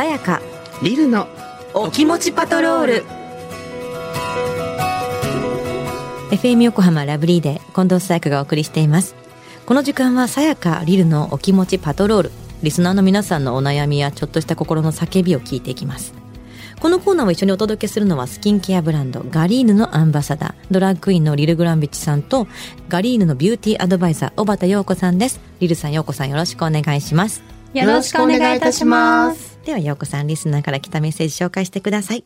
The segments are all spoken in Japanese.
さやか。リルのお気持ちパトロール。FM 横浜ラブリーで近藤沙耶香がお送りしています。この時間はさやかリルのお気持ちパトロール。リスナーの皆さんのお悩みやちょっとした心の叫びを聞いていきます。このコーナーを一緒にお届けするのはスキンケアブランドガリーヌのアンバサダー。ドラッグクイーンのリル・グランビッチさんとガリーヌのビューティーアドバイザー小畑陽子さんです。リルさん陽子さんよろしくお願いします。よろしくお願いいたします。では陽子さんリスナーから来たメッセージ紹介してください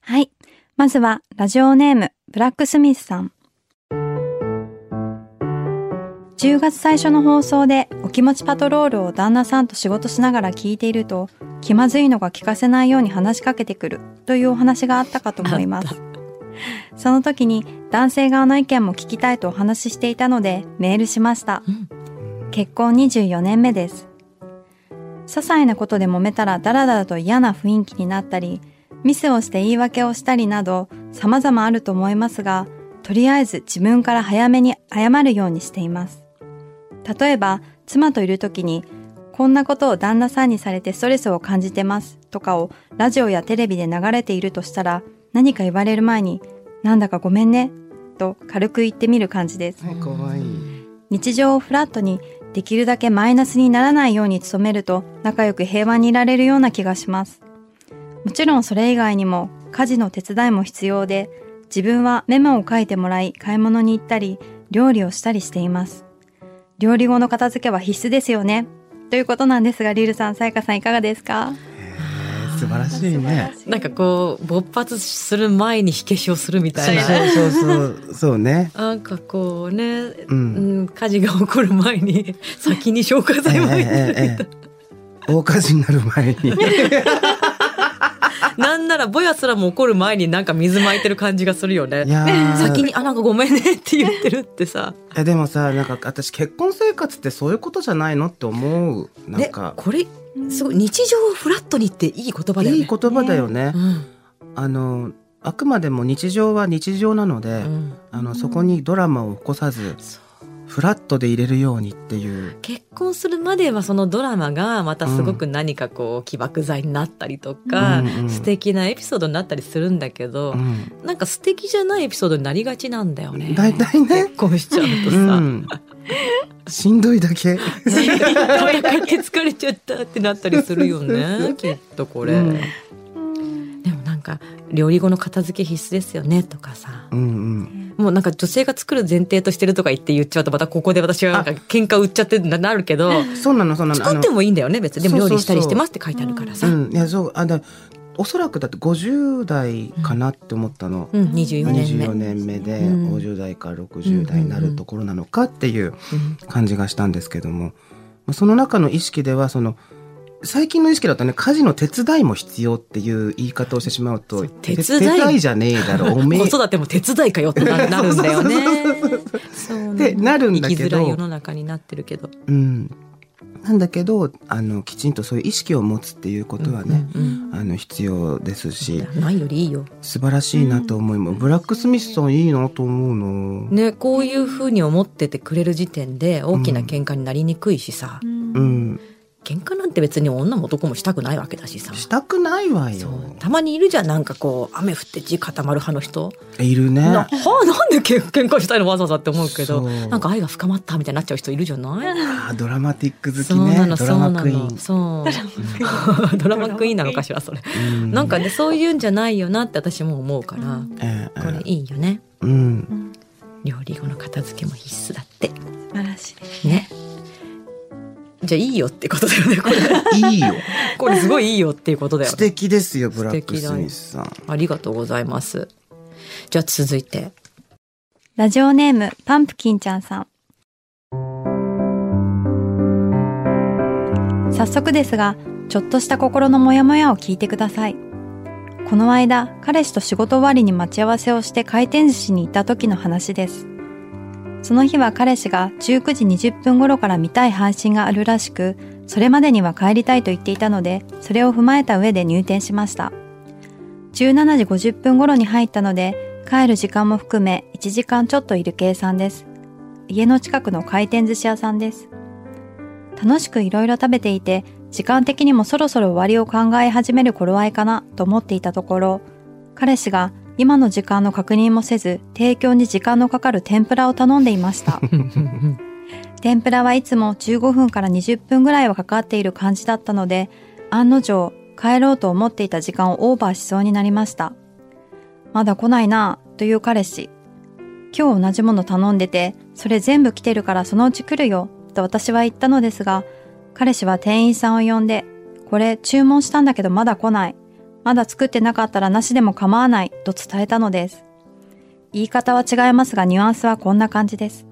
はい。まずは、ラジオネーム、ブラックスミスさん。10月最初の放送で、お気持ちパトロールを旦那さんと仕事しながら聞いていると、気まずいのが聞かせないように話しかけてくるというお話があったかと思います。その時に男性側の意見も聞きたいとお話ししていたのでメールしました。うん結婚24年目です。些細なことで揉めたらダラダラと嫌な雰囲気になったり、ミスをして言い訳をしたりなど様々あると思いますが、とりあえず自分から早めに謝るようにしています。例えば、妻といる時に、こんなことを旦那さんにされてストレスを感じてますとかをラジオやテレビで流れているとしたら、何か言われる前に、なんだかごめんね、と軽く言ってみる感じです。はいいい日常をフラットにできるだけマイナスにならないように努めると仲良く平和にいられるような気がします。もちろんそれ以外にも家事の手伝いも必要で自分はメモを書いてもらい買い物に行ったり料理をしたりしています。料理後の片付けは必須ですよね。ということなんですがリルさん、さやかさんいかがですか？素晴らしいね。なんかこう勃発する前に火消しをするみたいな。そうそうそうそうねなんかこうね、ううんん、火事が起こる前に先に消火剤を撒いてるみたい大火事になる前になんならぼやすらも起こる前になんか水撒いてる感じがするよね先に「あなんかごめんね」って言ってるってさいやでもさなんか私結婚生活ってそういうことじゃないのって思うなんでかこれすごい日常をフラットにっていい言葉だよね。いい言葉だよね。うん。あのあくまでも日常は日常なので、うん。あのそこにドラマを起こさずフラットで入れるようにっていう。結婚するまではそのドラマがまたすごく何かこう起爆剤になったりとか、うんうん素敵なエピソードになったりするんだけど、うん。なんか素敵じゃないエピソードになりがちなんだよね。大体ね。結婚しちゃうとさ、うん、しんどいだけ。戦って疲れちゃったってなったりするよね きっとこれ、うん。でもなんか料理後の片付け必須ですよねとかさ。うんうん。もうなんか女性が作る前提としてるとか言って言っちゃうとまたここで私はなんか喧嘩売っちゃってななるけどそうなのそうなの。作ってもいいんだよね別に。でも料理したりしてますって書いてあるからさ。うん。いやそう。あだおそらくだって50代かなって思ったの、うん、24年目。24年目でうん。50代から60代になるところなのかっていううん。感じがしたんですけども、まあその中の意識ではその最近の意識だとね家事の手伝いも必要っていう言い方をしてしまうと手手伝いじゃねえだろおめえ子育ても手伝いかよってななるんだよね。ってなるんだけど生きづらい世の中になってるけど。うん、なんだけどあのきちんとそういう意識を持つっていうことはね、うんうんあの必要ですしないよりいいよ。素晴らしいなと思います、ブラックスミスさんいいなと思うの、ね、こういうふうに思っててくれる時点で大きな喧嘩になりにくいしさ、うん、喧嘩なんて別に女も男もしたくないわけだしさ。したくないわよ。たまにいるじゃんなんかこう雨降って地固まる派の人、いるね。なはあなんでけん喧嘩したいのわざわざって思うけどなんか愛が深まったみたいになっちゃう人いるじゃない？あードラマティック好きそうなねの。ドラマクイーン。そう。なのそうドラマクイーンなのかしらそれ。うん。なんかねそういうんじゃないよなって私も思うから、ええこれいいよね。うん。料理後の片付けも必須だって。素晴らしい。ねじゃあいいよってことだよねこれ。いいよ。これすごいいいよっていうことだよ素ね敵ですよブラックスミスさん。ありがとうございます。じゃあ続いて。ラジオネーム、パンプキンちゃんさん。早速ですが、ちょっとした心のモヤモヤを聞いてください。この間、彼氏と仕事終わりに待ち合わせをして回転寿司に行った時の話です。その日は彼氏が19時20分頃から見たい配信があるらしく、それまでには帰りたいと言っていたので、それを踏まえた上で入店しました。17時50分頃に入ったので、帰る時間も含め1時間ちょっといる計算です。家の近くの回転寿司屋さんです。楽しくいろいろ食べていて、時間的にもそろそろ終わりを考え始める頃合いかなと思っていたところ、彼氏が今の時間の確認もせず、提供に時間のかかる天ぷらを頼んでいました。天ぷらはいつも15分から20分ぐらいはかかっている感じだったので、案の定、帰ろうと思っていた時間をオーバーしそうになりました。まだ来ないなぁという彼氏。今日同じもの頼んでて、それ全部来てるからそのうち来るよと私は言ったのですが、彼氏は店員さんを呼んで、これ注文したんだけどまだ来ない。まだ作ってなかったらなしでも構わないと伝えたのです。言い方は違いますがニュアンスはこんな感じです。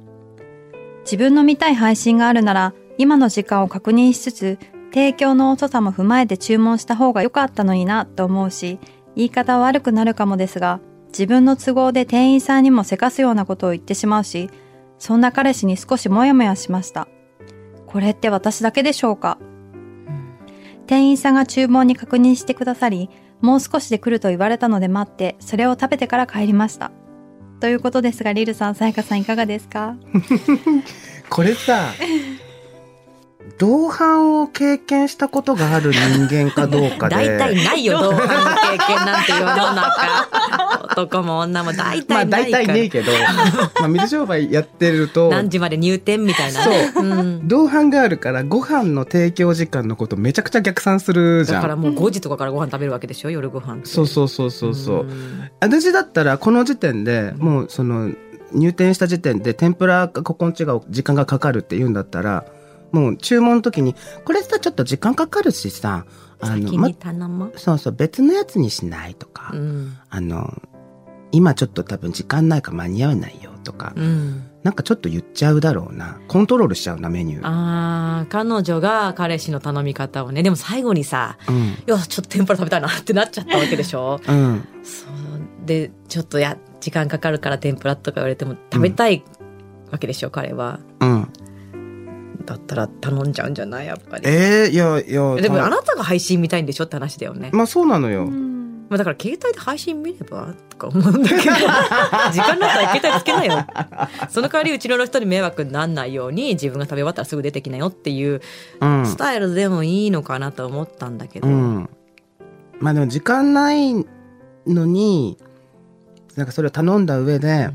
自分の見たい配信があるなら、今の時間を確認しつつ、提供の遅さも踏まえて注文した方が良かったのになと思うし、言い方は悪くなるかもですが、自分の都合で店員さんにもせかすようなことを言ってしまうし、そんな彼氏に少しモヤモヤしました。これって私だけでしょうか？店員さんが注文に確認してくださり、もう少しで来ると言われたので待って、それを食べてから帰りました。ということですが、リルさん、さやかさんいかがですか？これさ、同伴を経験したことがある人間かどうかで。大体ないよ、同伴の経験なんて世の中。男も女も大まあ大体ないから。体ねえけど、まあ水商売やってると、何時まで入店みたいな。そううん。同伴があるからご飯の提供時間のことめちゃくちゃ逆算するじゃん。だからもう5時とかからご飯食べるわけでしょ夜ご飯。そうそうそうそうそう。ん私だったらこの時点でもうその入店した時点で天ぷらがここんちが時間がかかるって言うんだったらもう注文の時にこれさちょっと時間かかるしさあの、ま先に、頼む？そうそう別のやつにしないとか、うん。あの今ちょっと多分時間ないから間に合わないよとか、うん。なんかちょっと言っちゃうだろうなコントロールしちゃうなメニュー。ああ、彼女が彼氏の頼み方をね。でも最後にさ、うんいや、ちょっと天ぷら食べたいなってなっちゃったわけでしょ？うんそう。で、ちょっとや、時間かかるから天ぷらとか言われても食べたいわけでしょ、彼は。うん、だったら頼んじゃうんじゃない？やっぱり。えー、いやいやでもたあなたが配信見たいんでしょ？って話だよね。まあそうなのよ。まあだから携帯で配信見ればとか思うんだけど時間だったら携帯つけないよ その代わりうちの人に迷惑にならないように自分が食べ終わったらすぐ出てきなよっていううんスタイルでもいいのかなと思ったんだけど、うん。まあでも時間ないのに、なんかそれを頼んだ上で、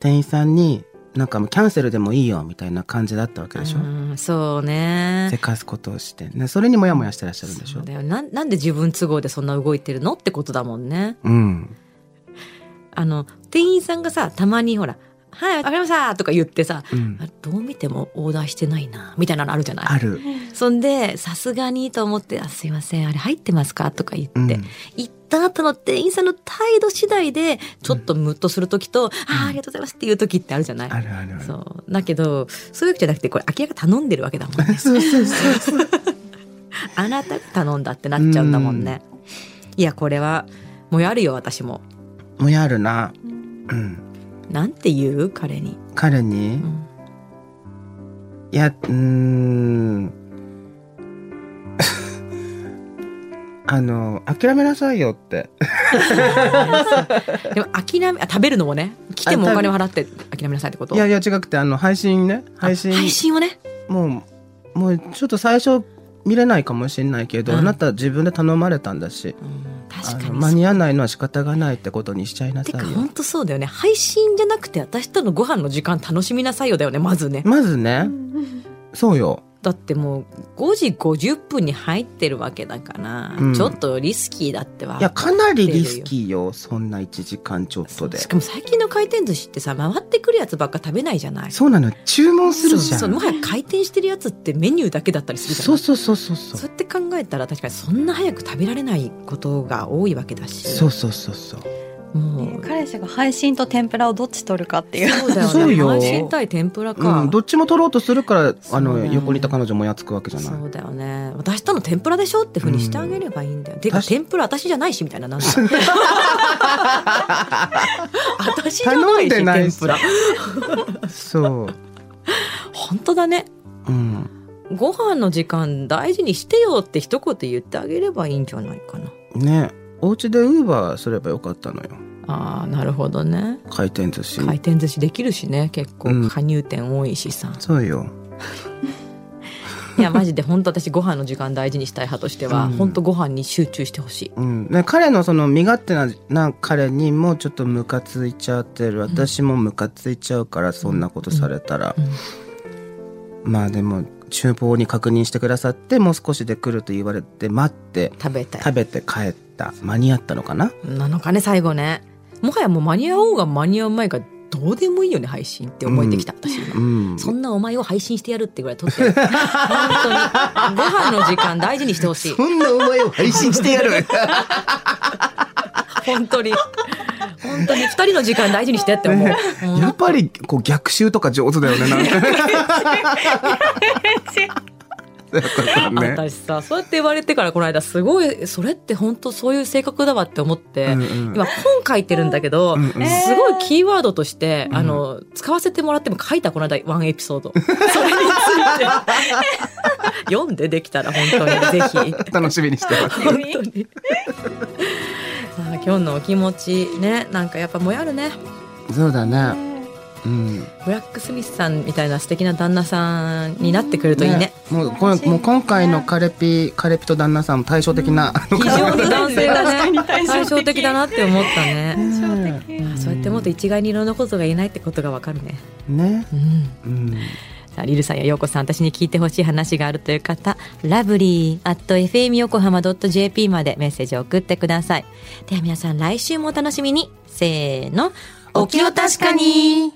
店員さんに、なんかもうキャンセルでもいいよみたいな感じだったわけでしょ？うんそうねせかすことをして。ね、それにもやもやしてらっしゃるんでしょ？そう。だよななんで自分都合でそんな動いてるのってことだもんねうん。あの店員さんがさたまにほら「はいわかりました」とか言ってさうんあ。どう見てもオーダーしてないなみたいなのあるじゃない？ある。そんで、さすがにと思って、あ、すいません、あれ入ってますか？とか言って、うん言った後の店員さんの態度次第で、ちょっとムッとするときと、ああ、ありがとうございますっていうときってあるじゃない、あるあるある。そう。だけど、そういうわけじゃなくて、これ、明らか頼んでるわけだもんね。そうそうそうそう。あなたが頼んだってなっちゃうんだもんね。いや、これは、もうやるよ、私も。もやるな。うん。なんて言う彼に？彼に、うんいや、うーん。あの、諦めなさいよって。でも、諦め、あ、食べるのもね、来てもお金を払って諦めなさいってこと？いやいや違くて、あの、配信ね。配信。あ配信をね？もう、もうちょっと最初見れないかもしれないけど、うんあなた自分で頼まれたんだし、うん間に合わないのは仕方がないってことにしちゃいなさいよ。てか本。当そうだよね。配信じゃなくて私とのご飯の時間楽しみなさいよだよねまずね。まずね、そうよ。だってもう5時50分に入ってるわけだから、うんちょっとリスキーだってはいや、かなりリスキーよ。そんな1時間ちょっとでし。かも最近の回転寿司ってさ回ってくるやつばっか食べないじゃないそうなのよ。注文するじゃん。そうもはや回転してるやつってメニューだけだったりするじゃないそうそうそうそうそう。そうやって考えたら確かにそんな早く食べられないことが多いわけだしそうそうそうそう。もう彼氏が配信と天ぷらをどっち取るかっていう。そうだよね。配信対天ぷらか、うん、どっちも取ろうとするから、あの、横にいた彼女もやつくわけじゃない。そうだよね。私との天ぷらでしょってふうにしてあげればいいんだよ、てか天ぷら私じゃないしみたいななんだ私。じゃないし天ぷら。そう。本当だね。うん。ご飯の時間大事にしてよって一言言ってあげればいいんじゃないかな。ね。お家でウーバーすればよかったのよ。あーなるほどね。回転寿司。回転寿司できるしね結構。うん。加入店多いしさ、そうよ。いやマジで本当私ご飯の時間大事にしたい派としては、うん。本当ご飯に集中してほしい。うん、で彼のその身勝手なな彼にもちょっとムカついちゃってる。私もムカついちゃうから、そんなことされたら、まあでも厨房に確認してくださってもう少しで来ると言われて待って食べたい食べて帰った。間に合ったのかな？なのかね最後ねもはやもう間に合おうが間に合う前がどうでもいいよね配信って思えてきた、私今うん。そんなお前を配信してやるってぐらい撮ってる。本当にご飯の時間大事にしてほしい。そんなお前を配信してやる。本当に。本当に。二人の時間大事にしてって思う、うんやっぱりこう逆襲とか上手だよねなんかね。私さそうやって言われてからこの間すごいそれって本当そういう性格だわって思って、うんうん。今本書いてるんだけど、うんうん。すごいキーワードとして、あの使わせてもらっても書いたこの間ワンエピソード。それについて。読んでできたら本当にぜひ。楽しみにしてます。本当に。さ あ今日のお気持ちねなんかやっぱもやるね。そうだねうん。ブラックスミスさんみたいな素敵な旦那さんになってくれるといいね。もうこれもう今回のカレピカレピと旦那さんも対照的な非常に男性がね。対照的だなって思ったね。そうやってもっと一概にいろんなことが言えないってことがわかるね。ね。うん。うん。さあリルさんやヨーコさん私に聞いてほしい話があるという方ラブリー at fm 横浜 .jp までメッセージを送ってください。では皆さん来週もお楽しみに。せーの。お気を確かに